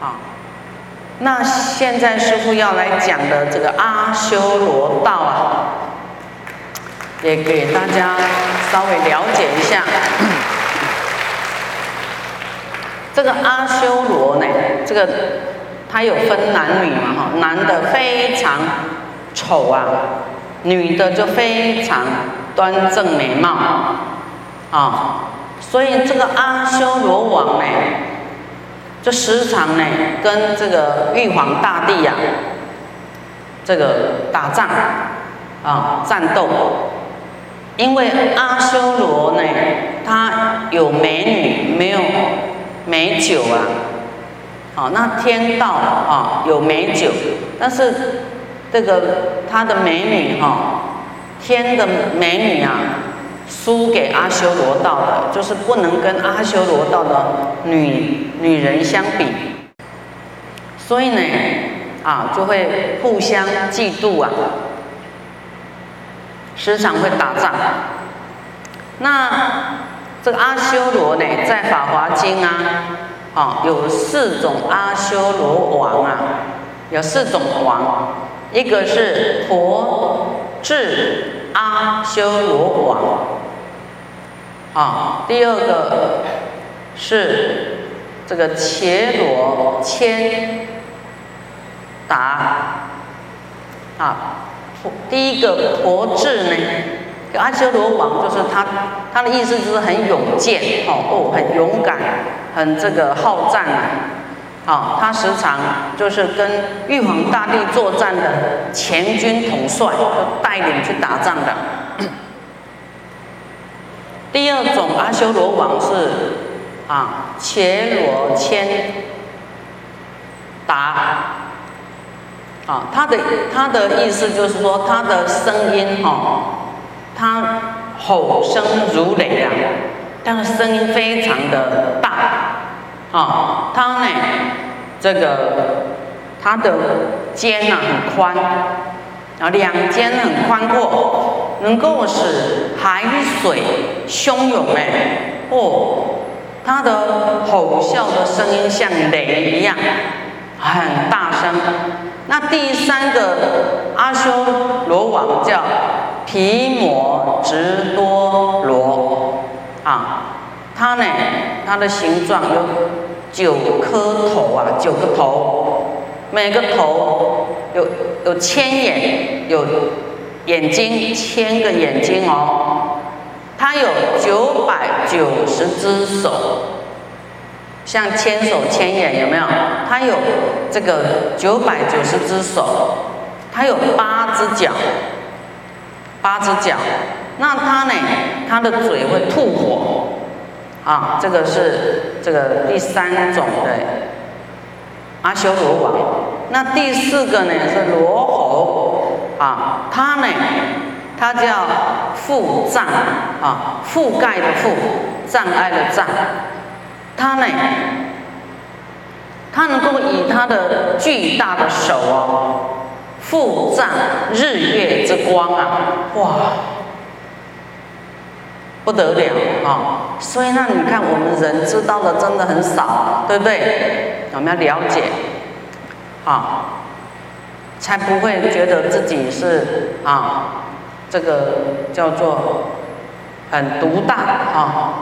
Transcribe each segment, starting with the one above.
啊。那现在师傅要来讲的这个阿修罗道啊，也给大家稍微了解一下。这个阿修罗呢，这个它有分男女嘛哈，男的非常丑啊，女的就非常端正美貌啊，所以这个阿修罗王呢。就时常呢跟这个玉皇大帝呀，这个打仗啊战斗，因为阿修罗呢，他有美女没有美酒啊，好那天道啊有美酒，但是这个他的美女哈，天的美女啊。输给阿修罗道的，就是不能跟阿修罗道的女女人相比，所以呢，啊，就会互相嫉妒啊，时常会打仗。那这个阿修罗呢，在《法华经》啊，啊，有四种阿修罗王啊，有四种王，一个是婆智阿修罗王。啊，第二个是这个伽罗千达啊，第一个婆智呢，阿修罗王就是他，他的意思就是很勇健，哦，很勇敢，很这个好战啊，他时常就是跟玉皇大帝作战的前军统帅，带领去打仗的。第二种阿修罗王是啊，伽罗千达啊，他的他的意思就是说，他的声音哈，他吼声如雷啊，他的声音非常的大啊，他呢这个他的肩呐很宽。啊，两肩很宽阔，能够使海水汹涌哎，哦，它的吼啸的声音像雷一样，很大声。那第三个阿修罗王叫提摩直多罗啊，它呢，它的形状有九颗头啊，九个头。每个头有有千眼，有眼睛，千个眼睛哦。它有九百九十只手，像千手千眼，有没有？它有这个九百九十只手，它有八只脚，八只脚。那它呢？它的嘴会吐火啊！这个是这个第三种的。阿修罗王，那第四个呢是罗喉啊，他呢，他叫覆障啊，覆盖的覆，障碍的障，他呢，他能够以他的巨大的手哦，覆障日月之光啊，哇！不得了啊！所以那你看，我们人知道的真的很少，对不对？我们要了解，啊，才不会觉得自己是啊，这个叫做很独大啊。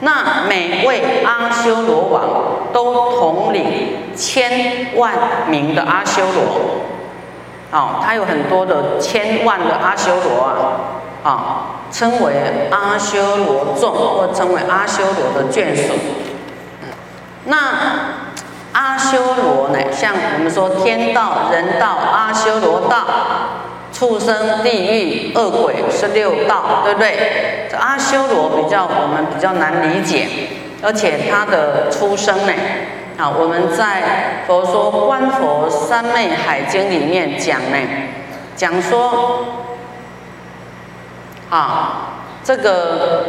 那每位阿修罗王都统领千万名的阿修罗，啊，他有很多的千万的阿修罗啊，啊。称为阿修罗众，或称为阿修罗的眷属。那阿修罗呢？像我们说天道、人道、阿修罗道、畜生、地狱、恶鬼是六道，对不对？这阿修罗比较我们比较难理解，而且他的出生呢，啊，我们在佛说《观佛三昧海经》里面讲呢，讲说。啊，这个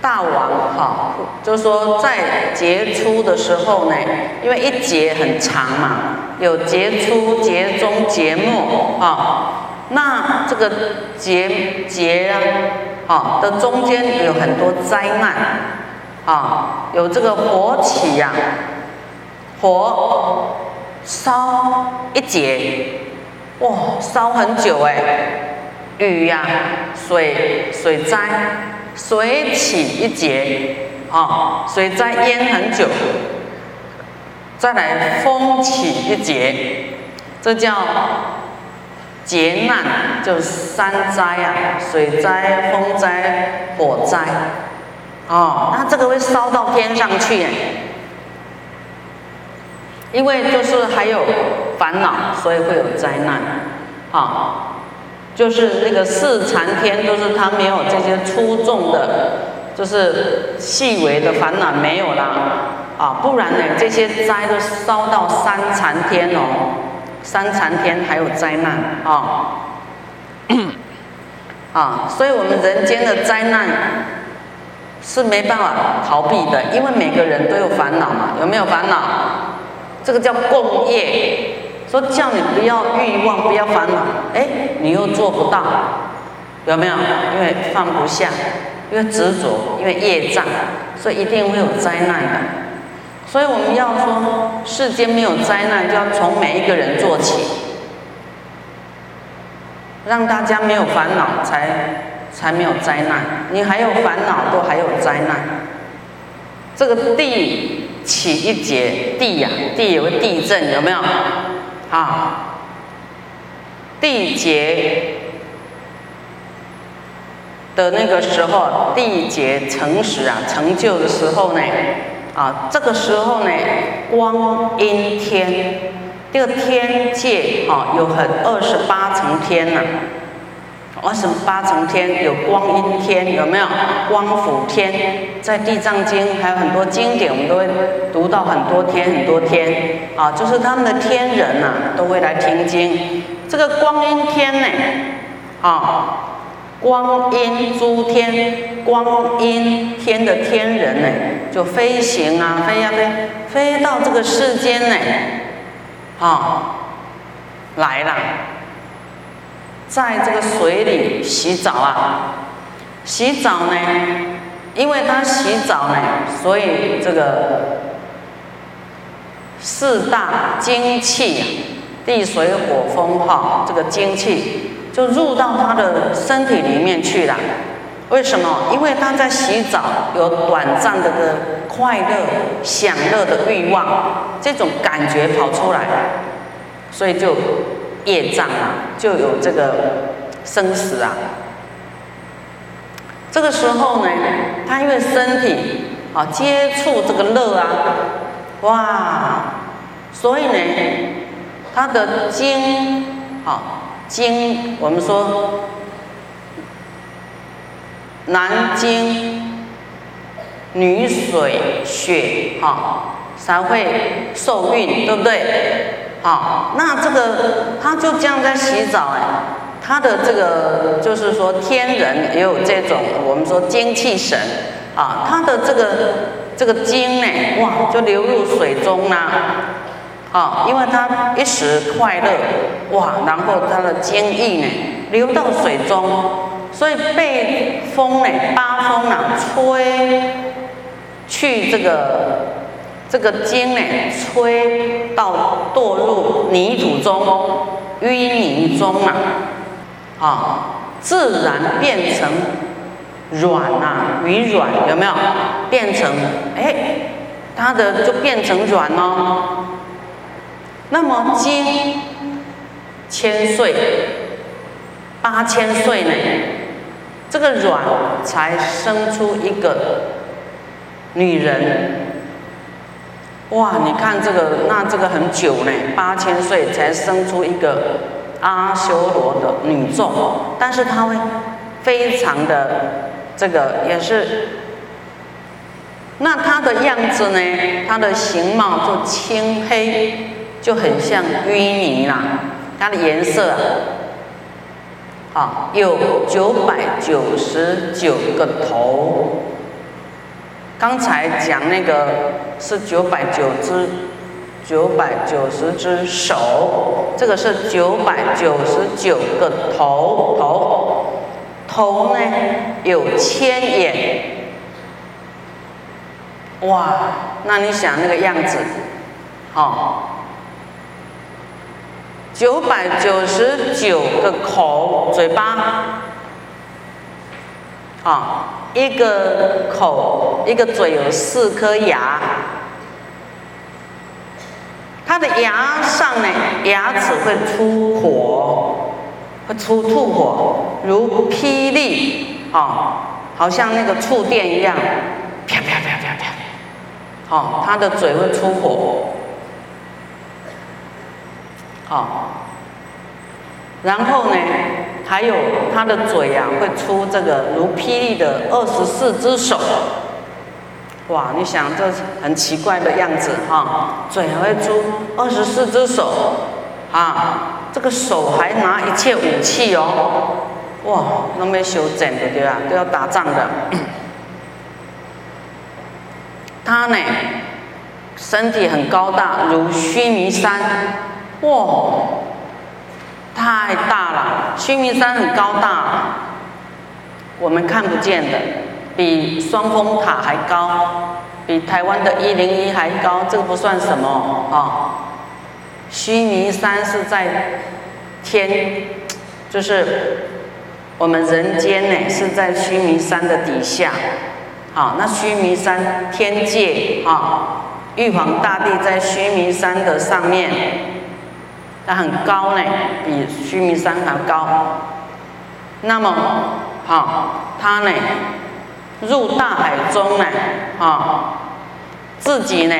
大王哈，就是说在节初的时候呢，因为一节很长嘛，有节初、节中、节末啊。那这个节节啊，啊的中间有很多灾难啊，有这个火起呀，火烧一节，哇，烧很久哎。雨呀，水水灾，水起一节，啊，水灾淹很久。再来风起一节，这叫劫难，就三灾啊，水灾、风灾、火灾。哦，那这个会烧到天上去哎，因为就是还有烦恼，所以会有灾难。啊，就是那个四禅天，都是他没有这些粗重的，就是细微的烦恼没有啦。啊，不然呢，这些灾都烧到三禅天哦，三禅天还有灾难啊。啊，所以我们人间的灾难。是没办法逃避的，因为每个人都有烦恼嘛，有没有烦恼？这个叫共业，说叫你不要欲望，不要烦恼，哎，你又做不到，有没有？因为放不下，因为执着，因为业障，所以一定会有灾难的。所以我们要说，世间没有灾难，就要从每一个人做起，让大家没有烦恼才。才没有灾难，你还有烦恼，都还有灾难。这个地起一劫，地呀，地有个地震，有没有？啊，地劫的那个时候，地劫成实啊，成就的时候呢，啊，这个时候呢，光阴天，这个天界啊，有很二十八层天呐。二十八层天有光阴天，有没有光辅天？在地藏经还有很多经典，我们都会读到很多天很多天啊，就是他们的天人呐，都会来听经。这个光阴天呢，啊，光阴诸天，光阴天的天人呢，就飞行啊，飞呀飞，飞到这个世间呢，啊，来了。在这个水里洗澡啊，洗澡呢，因为他洗澡呢，所以这个四大精气，地水火风哈，这个精气就入到他的身体里面去了。为什么？因为他在洗澡，有短暂的的快乐、享乐的欲望，这种感觉跑出来，所以就。业障啊，就有这个生死啊。这个时候呢，他因为身体啊接触这个乐啊，哇，所以呢，他的精啊精，我们说男精女水血哈才会受孕，对不对？好，那这个他就这样在洗澡哎，他的这个就是说天人也有这种我们说精气神啊，他的这个这个精呢，哇，就流入水中啦，啊，因为他一时快乐哇，然后他的精液呢流到水中，所以被风呢八风啊吹去这个。这个精呢，吹到堕入泥土中、淤泥中啊，啊，自然变成软呐，鱼软有没有？变成哎，它的就变成软哦。那么精千岁、八千岁呢，这个软才生出一个女人。哇，你看这个，那这个很久呢，八千岁才生出一个阿修罗的女众，但是她会非常的这个也是，那她的样子呢，她的形貌就青黑，就很像淤泥啦，它的颜色啊，好有九百九十九个头。刚才讲那个是九百九只，九百九十只手，这个是九百九十九个头头头呢有千眼，哇，那你想那个样子，好，九百九十九个口嘴巴，啊，一个口一个嘴有四颗牙，它的牙上呢，牙齿会出火，会出吐火，如霹雳，啊，好像那个触电一样，啪啪啪啪啪，好，它的嘴会出火。好，然后呢，还有他的嘴啊，会出这个如霹雳的二十四只手。哇，你想这很奇怪的样子哈，嘴还会出二十四只手啊，这个手还拿一切武器哦，哇，那么修整的对吧？都要打仗的。他呢，身体很高大，如须弥山。哇，太大了！须弥山很高大，我们看不见的，比双峰塔还高，比台湾的一零一还高，这个不算什么啊。须弥山是在天，就是我们人间呢是在须弥山的底下，好，那须弥山天界啊，玉皇大帝在须弥山的上面。它很高呢，比须弥山还高。那么，好，它呢入大海中呢，啊，自己呢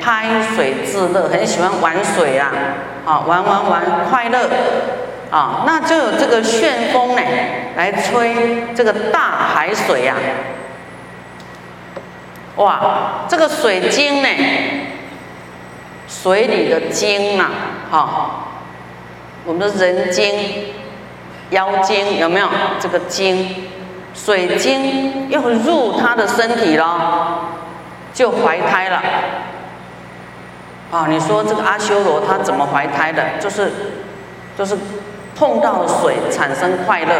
拍水自乐，很喜欢玩水啊，啊，玩玩玩，快乐啊，那就有这个旋风呢来吹这个大海水呀。哇，这个水晶呢，水里的晶啊，哈。我们的人精、妖精有没有这个精？水晶又入他的身体了，就怀胎了。啊，你说这个阿修罗他怎么怀胎的？就是，就是碰到水产生快乐，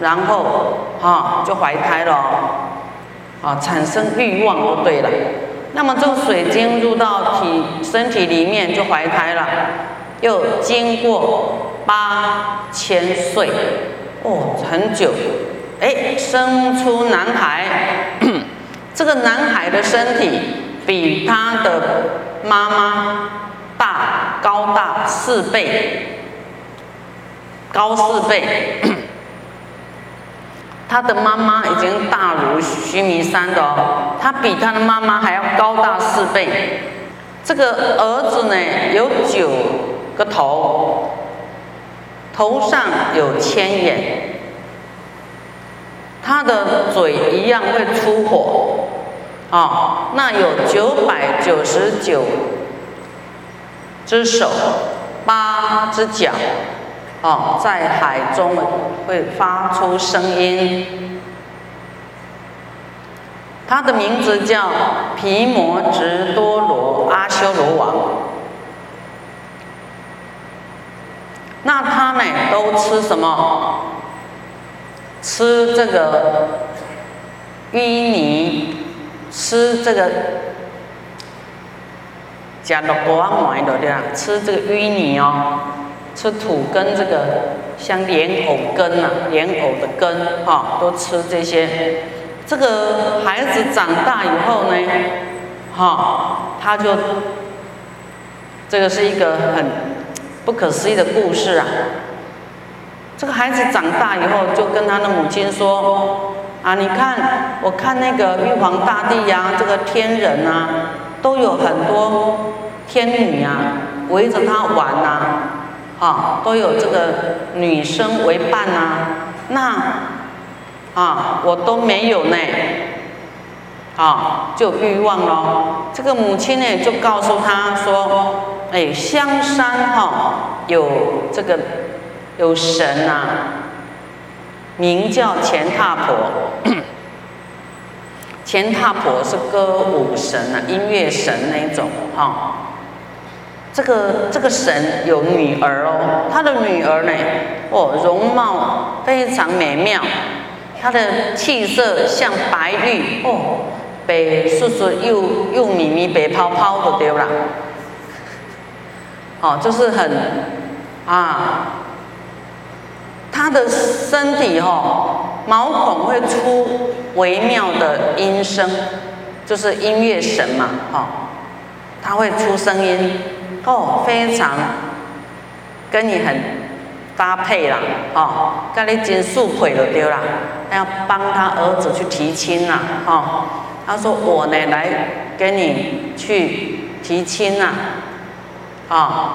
然后啊就怀胎了，啊产生欲望就对了。那么这个水晶入到体身体里面就怀胎了。又经过八千岁，哦，很久，哎，生出男孩，这个男孩的身体比他的妈妈大高大四倍，高四倍，他的妈妈已经大如须弥山的哦，他比他的妈妈还要高大四倍，这个儿子呢有九。个头，头上有千眼，他的嘴一样会出火，啊，那有九百九十九只手，八只脚，哦，在海中会发出声音，他的名字叫毗摩直多罗阿修罗王。那他呢？都吃什么？吃这个淤泥，吃这个加了多买的对吧？吃这个淤泥哦，吃土跟这个像莲藕根啊，莲藕的根哈，都吃这些。这个孩子长大以后呢，哈，他就这个是一个很。不可思议的故事啊！这个孩子长大以后，就跟他的母亲说：“啊，你看，我看那个玉皇大帝呀，这个天人呐，都有很多天女啊，围着他玩呐，啊，都有这个女生为伴呐。那啊，我都没有呢，啊，就欲望咯。这个母亲呢，就告诉他说。”哎，香山哈有这个有神呐，名叫钱踏婆。钱踏婆是歌舞神呐，音乐神那种哈。这个这个神有女儿哦，他的女儿呢，哦，容貌非常美妙，她的气色像白玉哦，白素素又又咪咪白泡泡的对啦。哦，就是很啊，他的身体哦，毛孔会出微妙的音声，就是音乐神嘛，哦，他会出声音，哦，非常跟你很搭配啦，哦，跟你金素配就对啦，他要帮他儿子去提亲啦，哦，他说我呢来跟你去提亲啦。啊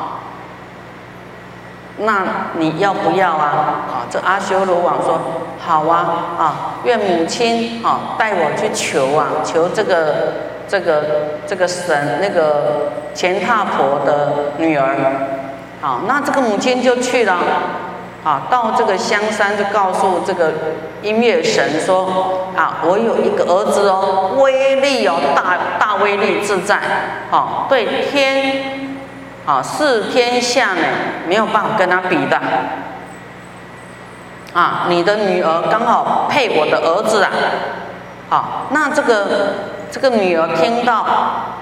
那你要不要啊？啊，这阿修罗王说好啊，啊，愿母亲啊带我去求啊，求这个这个这个神那个钱踏婆的女儿。好，那这个母亲就去了，啊，到这个香山就告诉这个音乐神说啊，我有一个儿子哦，威力哦大大威力自在，好，对天。啊，是天下呢没有办法跟他比的。啊，你的女儿刚好配我的儿子啊。好，那这个这个女儿听到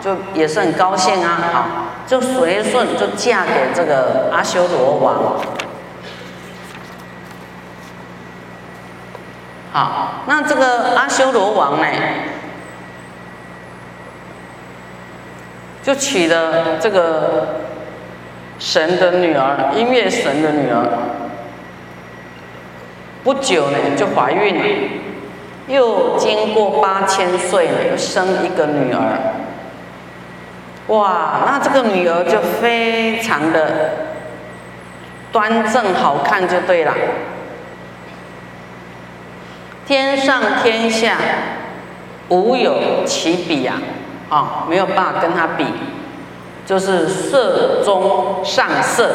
就也是很高兴啊。好，就随顺就嫁给这个阿修罗王。好，那这个阿修罗王呢，就娶了这个。神的女儿，音乐神的女儿，不久呢就怀孕了，又经过八千岁呢，又生一个女儿。哇，那这个女儿就非常的端正好看，就对了。天上天下无有其比呀，啊，没有办法跟她比。就是色中上色，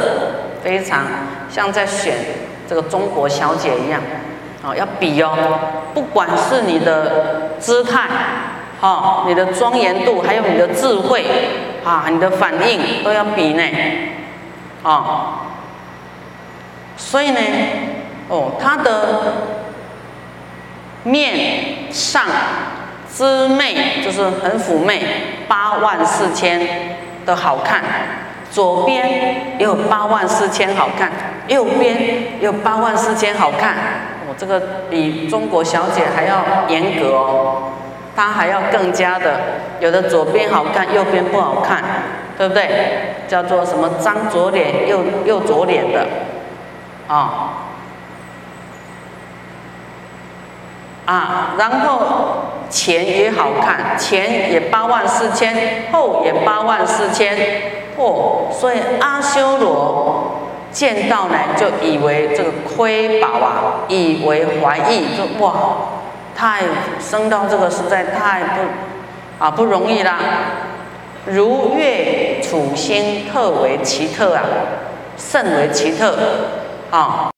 非常像在选这个中国小姐一样，哦，要比哦，不管是你的姿态，哈，你的庄严度，还有你的智慧，啊，你的反应都要比呢，啊，所以呢，哦，他的面上姿媚就是很妩媚，八万四千。的好看，左边有八万四千好看，右边有八万四千好看。我这个比中国小姐还要严格哦，她还要更加的，有的左边好看，右边不好看，对不对？叫做什么张左脸右右左脸的，啊啊，然后。前也好看，前也八万四千，后也八万四千，哦，所以阿修罗见到呢，就以为这个亏宝啊，以为怀疑，就哇，太升到这个实在太不啊不容易啦。如月处星特为奇特啊，甚为奇特啊。